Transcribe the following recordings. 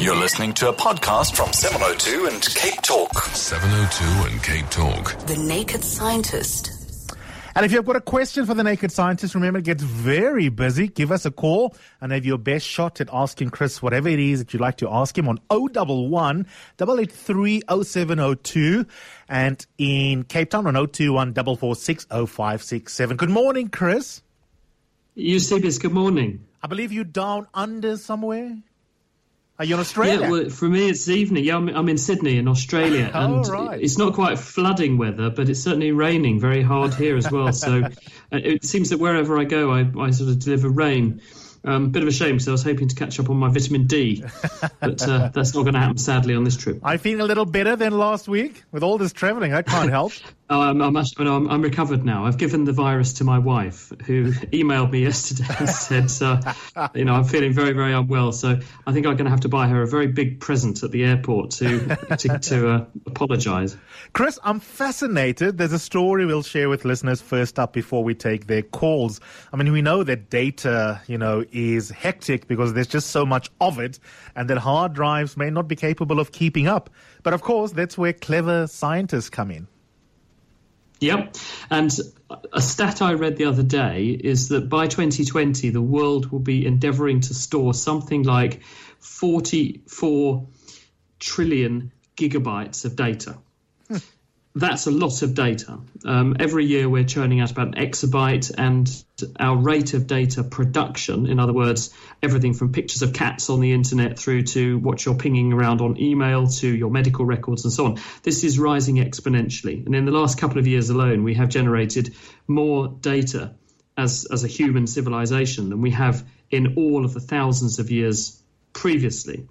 You're listening to a podcast from 702 and Cape Talk. 702 and Cape Talk. The Naked Scientist. And if you've got a question for the Naked Scientist, remember it gets very busy. Give us a call and have your best shot at asking Chris whatever it is that you'd like to ask him on 011 883 0702 and in Cape Town on 021 446 0567. Good morning, Chris. Eusebius, good morning. I believe you're down under somewhere. Are you in Australia? Yeah, well, for me it's evening. Yeah, I'm, I'm in Sydney in Australia, Oh, and right. it's not quite flooding weather, but it's certainly raining very hard here as well. So uh, it seems that wherever I go, I, I sort of deliver rain. Um, bit of a shame because I was hoping to catch up on my vitamin D, but uh, that's not going to happen sadly on this trip. I feel a little better than last week with all this travelling. I can't help. Oh, I'm, I'm, no, I'm, I'm recovered now. I've given the virus to my wife, who emailed me yesterday and said, uh, you know, I'm feeling very, very unwell. So I think I'm going to have to buy her a very big present at the airport to to, to uh, apologise. Chris, I'm fascinated. There's a story we'll share with listeners first up before we take their calls. I mean, we know that data, you know, is hectic because there's just so much of it and that hard drives may not be capable of keeping up. But of course, that's where clever scientists come in. Yep. And a stat I read the other day is that by 2020, the world will be endeavouring to store something like 44 trillion gigabytes of data. Hmm. That's a lot of data. Um, every year we're churning out about an exabyte, and our rate of data production, in other words, everything from pictures of cats on the internet through to what you're pinging around on email to your medical records and so on, this is rising exponentially. And in the last couple of years alone, we have generated more data as, as a human civilization than we have in all of the thousands of years previously.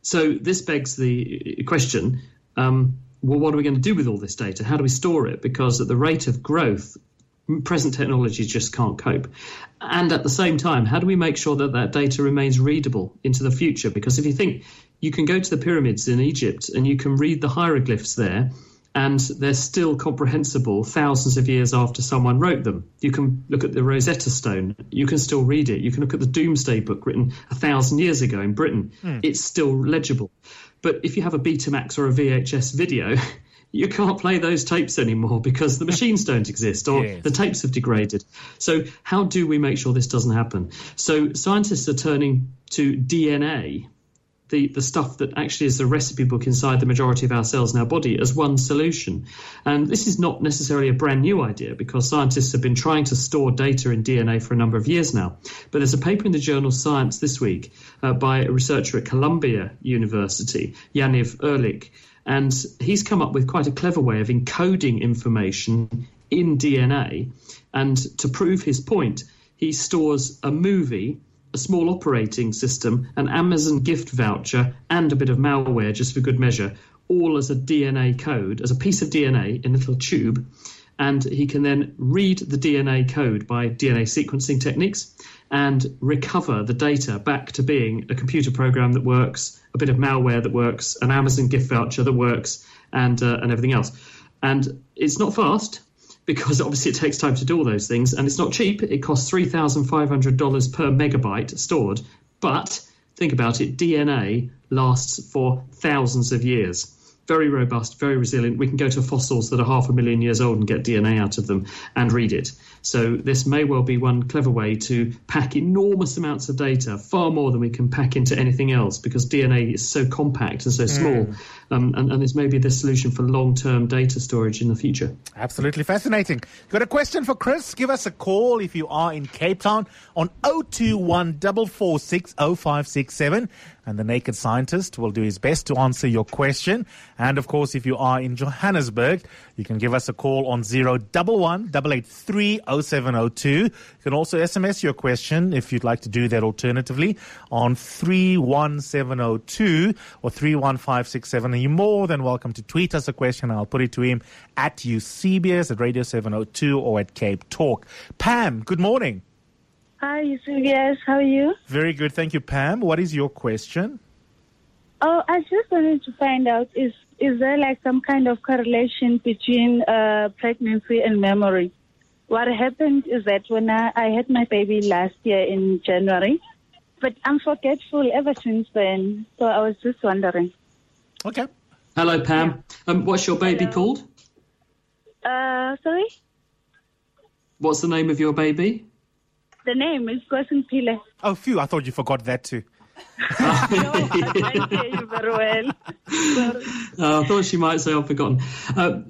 So this begs the question um, well, what are we going to do with all this data? How do we store it? Because at the rate of growth, present technologies just can't cope. And at the same time, how do we make sure that that data remains readable into the future? Because if you think you can go to the pyramids in Egypt and you can read the hieroglyphs there, and they're still comprehensible thousands of years after someone wrote them. You can look at the Rosetta Stone, you can still read it. You can look at the Domesday Book written a thousand years ago in Britain, hmm. it's still legible. But if you have a Betamax or a VHS video, you can't play those tapes anymore because the machines don't exist or Yes. the tapes have degraded. So, how do we make sure this doesn't happen? So, scientists are turning to DNA the, the stuff that actually is the recipe book inside the majority of our cells in our body as one solution. And this is not necessarily a brand new idea because scientists have been trying to store data in DNA for a number of years now. But there's a paper in the journal Science this week uh, by a researcher at Columbia University, Yaniv Ehrlich, and he's come up with quite a clever way of encoding information in DNA. And to prove his point, he stores a movie a small operating system, an Amazon gift voucher, and a bit of malware just for good measure, all as a DNA code, as a piece of DNA in a little tube. And he can then read the DNA code by DNA sequencing techniques and recover the data back to being a computer program that works, a bit of malware that works, an Amazon gift voucher that works, and uh, and everything else. And it's not fast because obviously it takes time to do all those things, and it's not cheap. It costs three thousand five hundred dollars per megabyte stored. But think about it: DNA lasts for thousands of years. Very robust, very resilient. We can go to fossils that are half a million years old and get DNA out of them and read it. So this may well be one clever way to pack enormous amounts of data, far more than we can pack into anything else, because DNA is so compact and so small. Um, and, and this may be the solution for long-term data storage in the future. Absolutely fascinating. Got a question for Chris? Give us a call if you are in Cape Town on 021 446 0567 and the Naked Scientist will do his best to answer your question. And of course, if you are in Johannesburg, you can give us a call on 011 883 0702. You can also SMS your question if you'd like to do that alternatively on 31702 or 31567. And you're more than welcome to tweet us a question. I'll put it to him at Eusebius at Radio 702 or at Cape Talk. Pam, good morning. Hi, Eusebius. How are you? Very good. Thank you, Pam. What is your question? Oh, I just wanted to find out is is there like some kind of correlation between uh, pregnancy and memory? What happened is that when I, I had my baby last year in January, but I'm forgetful ever since then. So I was just wondering. Okay. Hello, Pam. Um, what's your baby Hello. called? Uh, sorry, What's the name of your baby? the name is Gosen Pile. Oh, phew. I thought you forgot that too. I you. Uh, I thought she might say I've forgotten. Uh,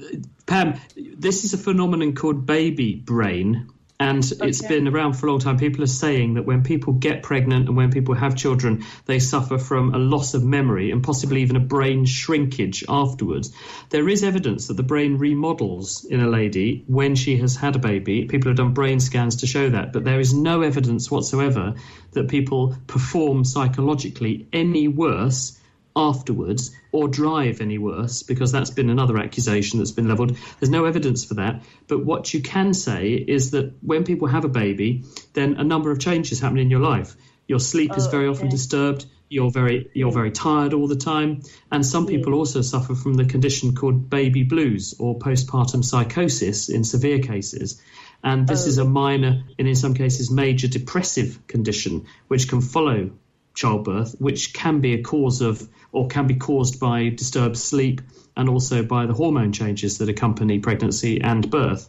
Pam, this is a phenomenon called baby brain, and it's been around for a long time. People are saying that when people get pregnant and when people have children, they suffer from a loss of memory and possibly even a brain shrinkage afterwards. There is evidence that the brain remodels in a lady when she has had a baby. People have done brain scans to show that, but there is no evidence whatsoever that people perform psychologically any worse afterwards or drive any worse because that's been another accusation that's been levelled. There's no evidence for that. But what you can say is that when people have a baby, then a number of changes happen in your life. Your sleep is Oh, very often disturbed. You're very you're very tired all the time, and some people also suffer from the condition called baby blues or postpartum psychosis in severe cases. And this is a oh. minor and in some cases major depressive condition which can follow childbirth, which can be a cause of or can be caused by disturbed sleep and also by the hormone changes that accompany pregnancy and birth.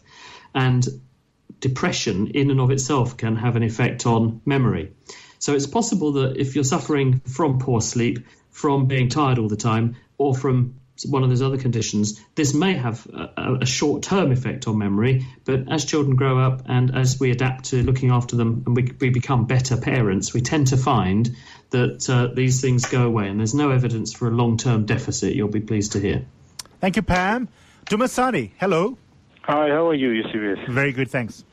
And depression in and of itself can have an effect on memory. So it's possible that if you're suffering from poor sleep, from being tired all the time, or from one of those other conditions, this may have a, a short term effect on memory. But as children grow up and as we adapt to looking after them and we, we become better parents, we tend to find that uh, these things go away. And there's no evidence for a long term deficit, you'll be pleased to hear. Thank you, Pam. Dumisani, hello. Hi, how are you, Eusebius? Very good, thanks.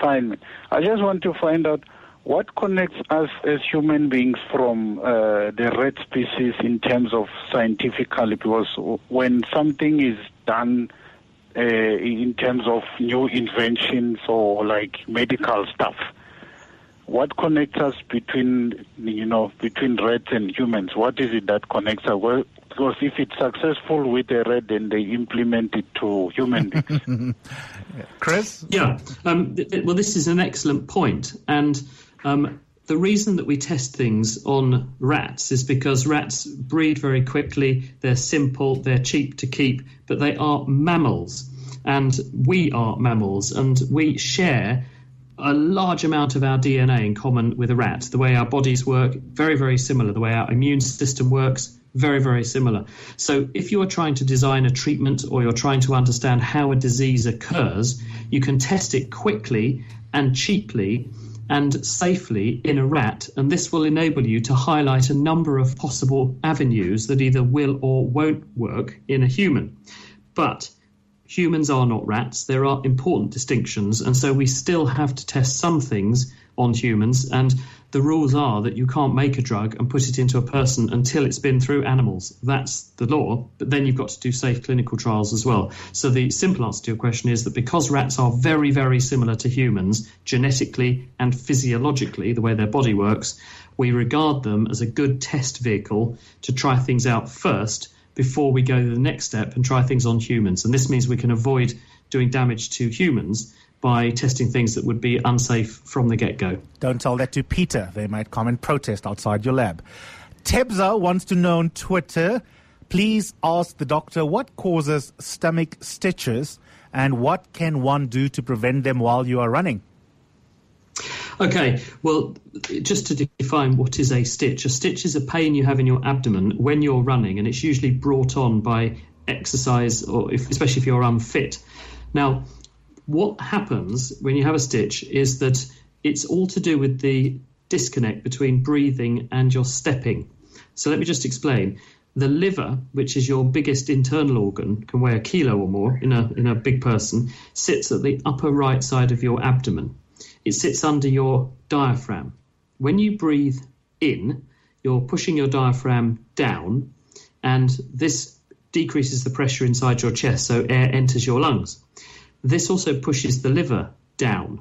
Fine. I just want to find out what connects us as human beings from uh, the red species in terms of scientifically, because when something is done uh, in terms of new inventions or like medical stuff, what connects us between, you know, between rats and humans? What is it that connects us? Well, because if it's successful with a rat, then they implement it to human beings. Chris? Yeah. Um, th- th- well, this is an excellent point, and um, the reason that we test things on rats is because rats breed very quickly. They're simple. They're cheap to keep, but they are mammals, and we are mammals, and we share a large amount of our DNA in common with a rat. The way our bodies work, very, very similar. The way our immune system works, very, very similar. So, if you are trying to design a treatment or you're trying to understand how a disease occurs, you can test it quickly and cheaply and safely in a rat, and this will enable you to highlight a number of possible avenues that either will or won't work in a human. But humans are not rats. There are important distinctions, and so we still have to test some things on humans. And the rules are that you can't make a drug and put it into a person until it's been through animals. That's the law. But then you've got to do safe clinical trials as well. So the simple answer to your question is that because rats are very, very similar to humans genetically and physiologically, the way their body works, we regard them as a good test vehicle to try things out first before we go to the next step and try things on humans. And this means we can avoid doing damage to humans by testing things that would be unsafe from the get go. Don't tell that to PETA. They might come and protest outside your lab. Tebza wants to know on Twitter please ask the doctor what causes stomach stitches and what can one do to prevent them while you are running? Okay, well, just to define what is a stitch, a stitch is a pain you have in your abdomen when you're running, and it's usually brought on by exercise, or if, especially if you're unfit. Now, what happens when you have a stitch is that it's all to do with the disconnect between breathing and your stepping. So let me just explain. The liver, which is your biggest internal organ, can weigh a kilo or more in a, in a big person, sits at the upper right side of your abdomen. It sits under your diaphragm. When you breathe in, you're pushing your diaphragm down, and this decreases the pressure inside your chest, so air enters your lungs. This also pushes the liver down.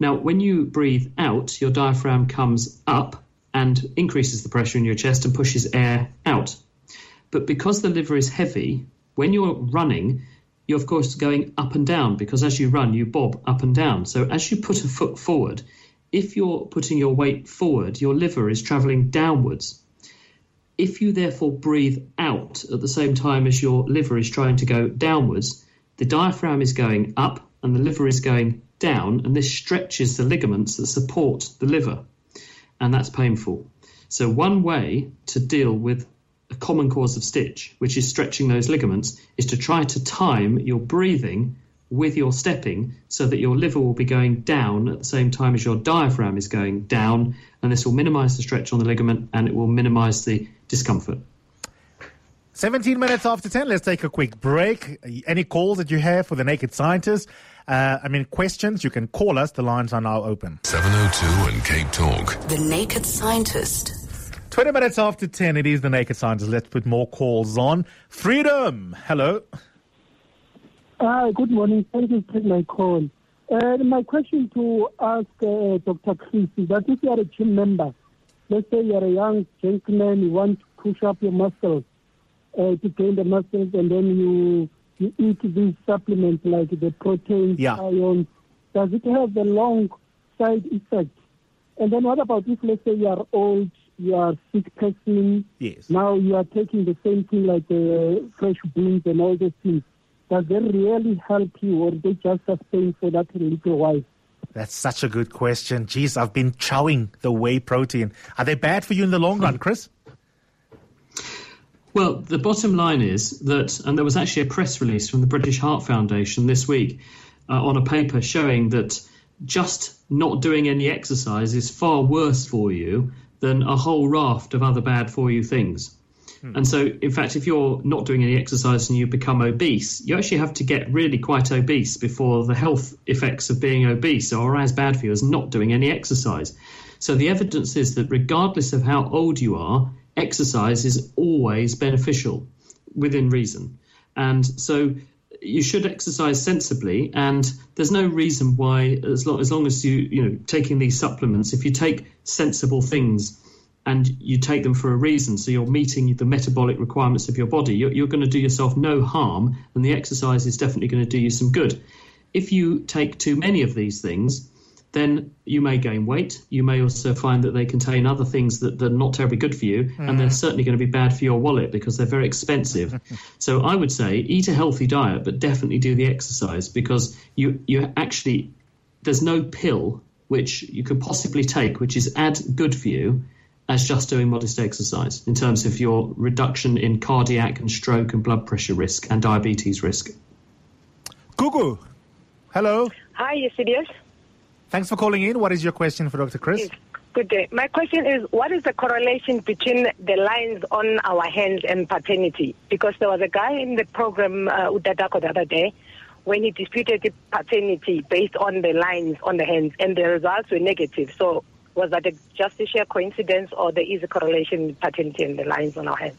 Now, when you breathe out, your diaphragm comes up and increases the pressure in your chest and pushes air out. But because the liver is heavy, when you're running, you're of course going up and down because as you run, you bob up and down. So as you put a foot forward, if you're putting your weight forward, your liver is traveling downwards. If you therefore breathe out at the same time as your liver is trying to go downwards, the diaphragm is going up and the liver is going down, and this stretches the ligaments that support the liver, and that's painful. So, one way to deal with a common cause of stitch, which is stretching those ligaments, is to try to time your breathing with your stepping so that your liver will be going down at the same time as your diaphragm is going down, and this will minimize the stretch on the ligament and it will minimize the discomfort. 17 minutes after 10, let's take a quick break. Any calls that you have for the Naked Scientist? Uh, I mean, questions, you can call us. The lines are now open. 702 and Cape Talk. The Naked Scientist. 20 minutes after 10, it is the Naked Scientist. Let's put more calls on. Freedom, hello. Hi, good morning. Thank you for taking my call. Uh, my question to ask uh, Dr. Chris is that if you are a gym member, let's say you're a young gentleman, you want to push up your muscles, uh, to gain the muscles, and then you you eat these supplements like the protein, Yeah. iron. Does it have a long side effect? And then what about if, let's say, you are old, you are sick person, Yes. now you are taking the same thing like the fresh beans and all those things. Does they really help you, or they just sustain for that little while? That's such a good question. Geez, I've been chowing the whey protein. Are they bad for you in the long run, Chris? Well, the bottom line is that, and there was actually a press release from the British Heart Foundation this week uh, on a paper showing that just not doing any exercise is far worse for you than a whole raft of other bad for you things. And so, in fact, if you're not doing any exercise and you become obese, you actually have to get really quite obese before the health effects of being obese are as bad for you as not doing any exercise. So, the evidence is that regardless of how old you are, exercise is always beneficial within reason. And so, you should exercise sensibly, and there's no reason why, as long as, long as you you know taking these supplements, if you take sensible things and you take them for a reason, so you're meeting the metabolic requirements of your body, you're, you're going to do yourself no harm, and the exercise is definitely going to do you some good. If you take too many of these things, then you may gain weight. You may also find that they contain other things that, that are not terribly good for you, and they're mm. certainly going to be bad for your wallet because they're very expensive. so I would say eat a healthy diet, but definitely do the exercise because you you actually there's no pill which you could possibly take which is as good for you as just doing modest exercise in terms of your reduction in cardiac and stroke and blood pressure risk and diabetes risk. Gugu, hello. Hi, yes, it is. Thanks for calling in. What is your question for Dr. Chris? Yes. Good day. My question is, what is the correlation between the lines on our hands and paternity? Because there was a guy in the program, uh, Udadako, the other day, when he disputed the paternity based on the lines on the hands, and the results were negative. So, was that a just a sheer coincidence, or there is a correlation with paternity and the lines on our hands?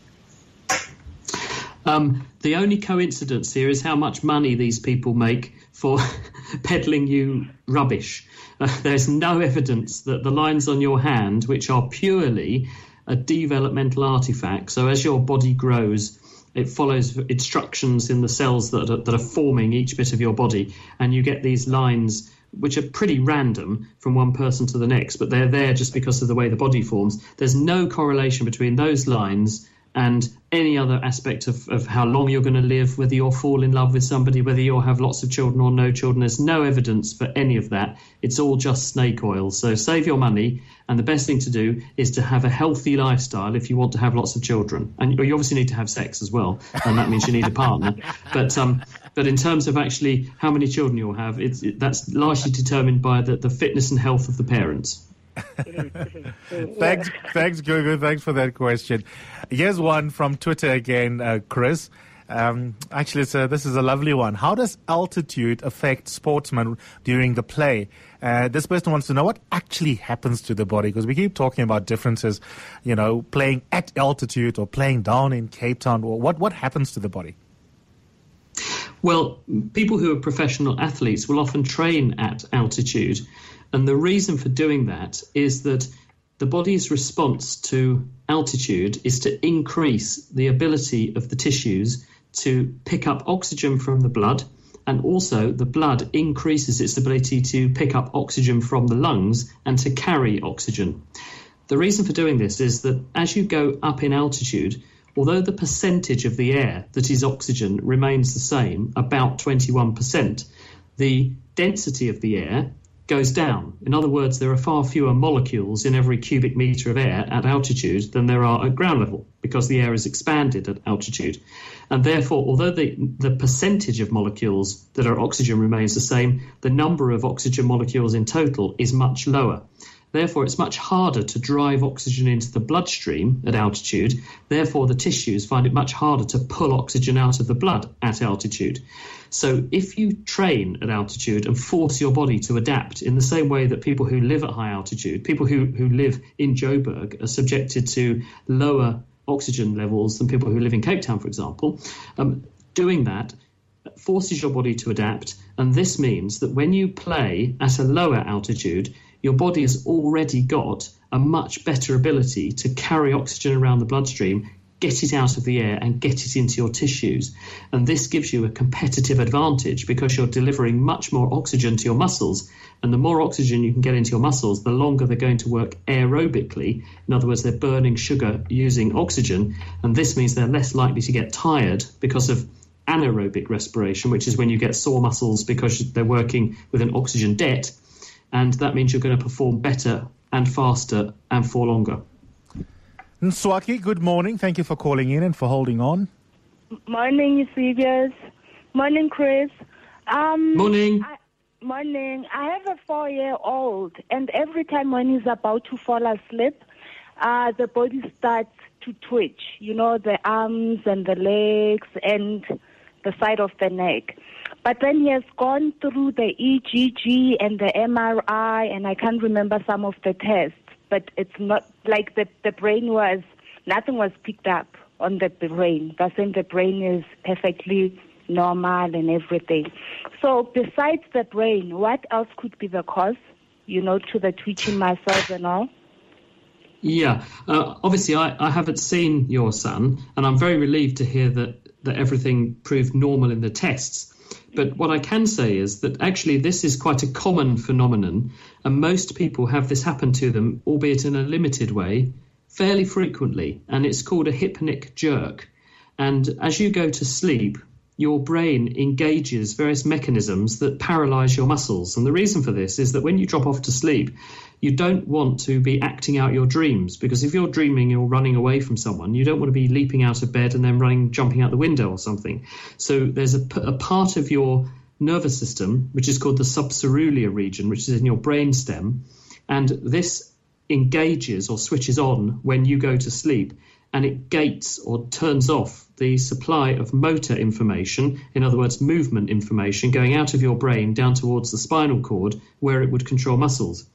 Um, the only coincidence here is how much money these people make for peddling you rubbish. Uh, there's no evidence that the lines on your hand, which are purely a developmental artifact, so as your body grows, it follows instructions in the cells that are, that are forming each bit of your body, and you get these lines which are pretty random from one person to the next, but they're there just because of the way the body forms. There's no correlation between those lines and any other aspect of, of how long you're going to live, whether you'll fall in love with somebody, whether you'll have lots of children or no children. There's no evidence for any of that. It's all just snake oil. So save your money. And the best thing to do is to have a healthy lifestyle if you want to have lots of children. And you obviously need to have sex as well. And that means you need a partner. But um, but in terms of actually how many children you'll have, it's, it, that's largely determined by the, the fitness and health of the parents. thanks, thanks, Gugu. Thanks for that question. Here's one from Twitter again, uh, Chris. Um, actually, a, this is a lovely one. How does altitude affect sportsmen during the play? Uh, this person wants to know what actually happens to the body because we keep talking about differences, you know, playing at altitude or playing down in Cape Town. What what happens to the body? Well, people who are professional athletes will often train at altitude, and the reason for doing that is that the body's response to altitude is to increase the ability of the tissues to pick up oxygen from the blood, and also the blood increases its ability to pick up oxygen from the lungs and to carry oxygen. The reason for doing this is that as you go up in altitude, although the percentage of the air that is oxygen remains the same, about 21%, the density of the air goes down. In other words, there are far fewer molecules in every cubic meter of air at altitude than there are at ground level because the air is expanded at altitude. And therefore, although the, the percentage of molecules that are oxygen remains the same, the number of oxygen molecules in total is much lower. Therefore, it's much harder to drive oxygen into the bloodstream at altitude. Therefore, the tissues find it much harder to pull oxygen out of the blood at altitude. So, if you train at altitude and force your body to adapt in the same way that people who live at high altitude, people who, who live in Joburg, are subjected to lower oxygen levels than people who live in Cape Town, for example, um, doing that forces your body to adapt. And this means that when you play at a lower altitude, your body has already got a much better ability to carry oxygen around the bloodstream, get it out of the air, and get it into your tissues. And this gives you a competitive advantage because you're delivering much more oxygen to your muscles. And the more oxygen you can get into your muscles, the longer they're going to work aerobically. In other words, they're burning sugar using oxygen. And this means they're less likely to get tired because of anaerobic respiration, which is when you get sore muscles because they're working with an oxygen debt and that means you're going to perform better and faster and for longer. Nswaki, good morning. Thank you for calling in and for holding on. Morning, Eusebius. Morning, Chris. Um, morning. I, morning. I have a four-year-old, and every time when he's about to fall asleep, uh, the body starts to twitch. You know, the arms and the legs and the side of the neck. But then he has gone through the EEG and the MRI, and I can't remember some of the tests. But it's not like the, the brain was, nothing was picked up on the brain. That's saying the brain is perfectly normal and everything. So besides the brain, what else could be the cause, you know, to the twitching muscles and all? Yeah, uh, obviously, I, I haven't seen your son, and I'm very relieved to hear that, that everything proved normal in the tests. But what I can say is that actually this is quite a common phenomenon, and most people have this happen to them, albeit in a limited way, fairly frequently, and it's called a hypnic jerk. And as you go to sleep, your brain engages various mechanisms that paralyze your muscles. And the reason for this is that when you drop off to sleep, you don't want to be acting out your dreams because if you're dreaming you're running away from someone, you don't want to be leaping out of bed and then running, jumping out the window or something. So there's a, a part of your nervous system which is called the subcoeruleus region, which is in your brain stem, and this engages or switches on when you go to sleep and it gates or turns off the supply of motor information, in other words, movement information, going out of your brain down towards the spinal cord where it would control muscles.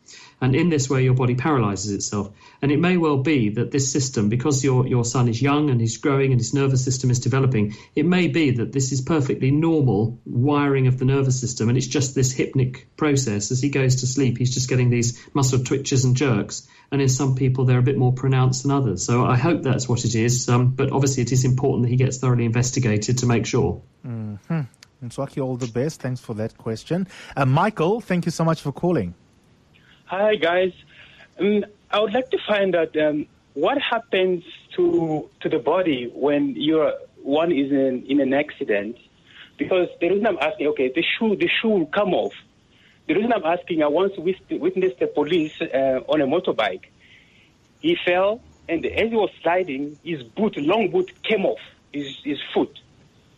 And in this way, your body paralyzes itself. And it may well be that this system, because your, your son is young and he's growing and his nervous system is developing, it may be that this is perfectly normal wiring of the nervous system. And it's just this hypnic process. As he goes to sleep, he's just getting these muscle twitches and jerks. And in some people, they're a bit more pronounced than others. So I hope that's what it is. Um, but obviously, it is important that he gets thoroughly investigated to make sure. Mm-hmm. Nswaki, all the best. Thanks for that question. Uh, Michael, thank you so much for calling. Hi, guys. Um, I would like to find out um, what happens to to the body when you're one is in, in an accident. Because the reason I'm asking, okay, the shoe the shoe will come off. The reason I'm asking, I once witnessed a police uh, on a motorbike. He fell, and as he was sliding, his boot, long boot, came off his, his foot.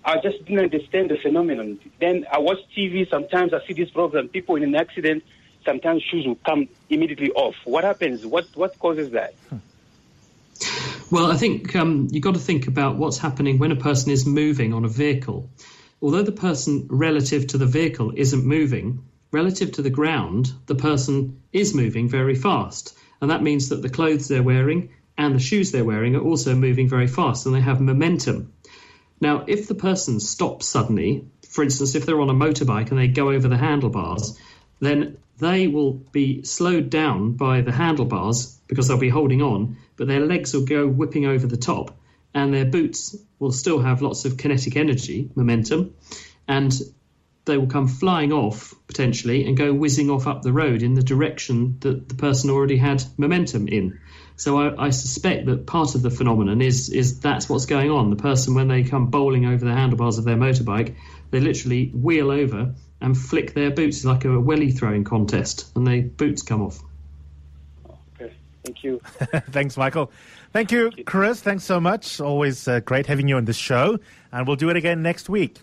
I just didn't understand the phenomenon. Then I watch TV. Sometimes I see this program. People in an accident sometimes shoes will come immediately off. What happens? What what causes that? Well, I think um, you've got to think about what's happening when a person is moving on a vehicle. Although the person relative to the vehicle isn't moving, relative to the ground, the person is moving very fast. And that means that the clothes they're wearing and the shoes they're wearing are also moving very fast and they have momentum. Now, if the person stops suddenly, for instance, if they're on a motorbike and they go over the handlebars, then they will be slowed down by the handlebars because they'll be holding on, but their legs will go whipping over the top and their boots will still have lots of kinetic energy, momentum, and they will come flying off potentially and go whizzing off up the road in the direction that the person already had momentum in. So I, I, suspect that part of the phenomenon is is that's what's going on. The person when they come bowling over the handlebars of their motorbike, they literally wheel over and flick their boots like a welly throwing contest, and their boots come off. Okay, thank you. Thanks, Michael. Thank you, Chris. Thanks so much. Always uh, great having you on the show, and we'll do it again next week.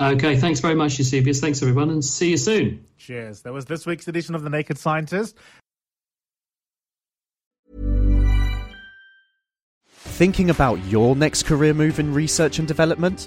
Okay, thanks very much, Eusebius. Thanks, everyone, and see you soon. Cheers. That was this week's edition of The Naked Scientist. Thinking about your next career move in research and development?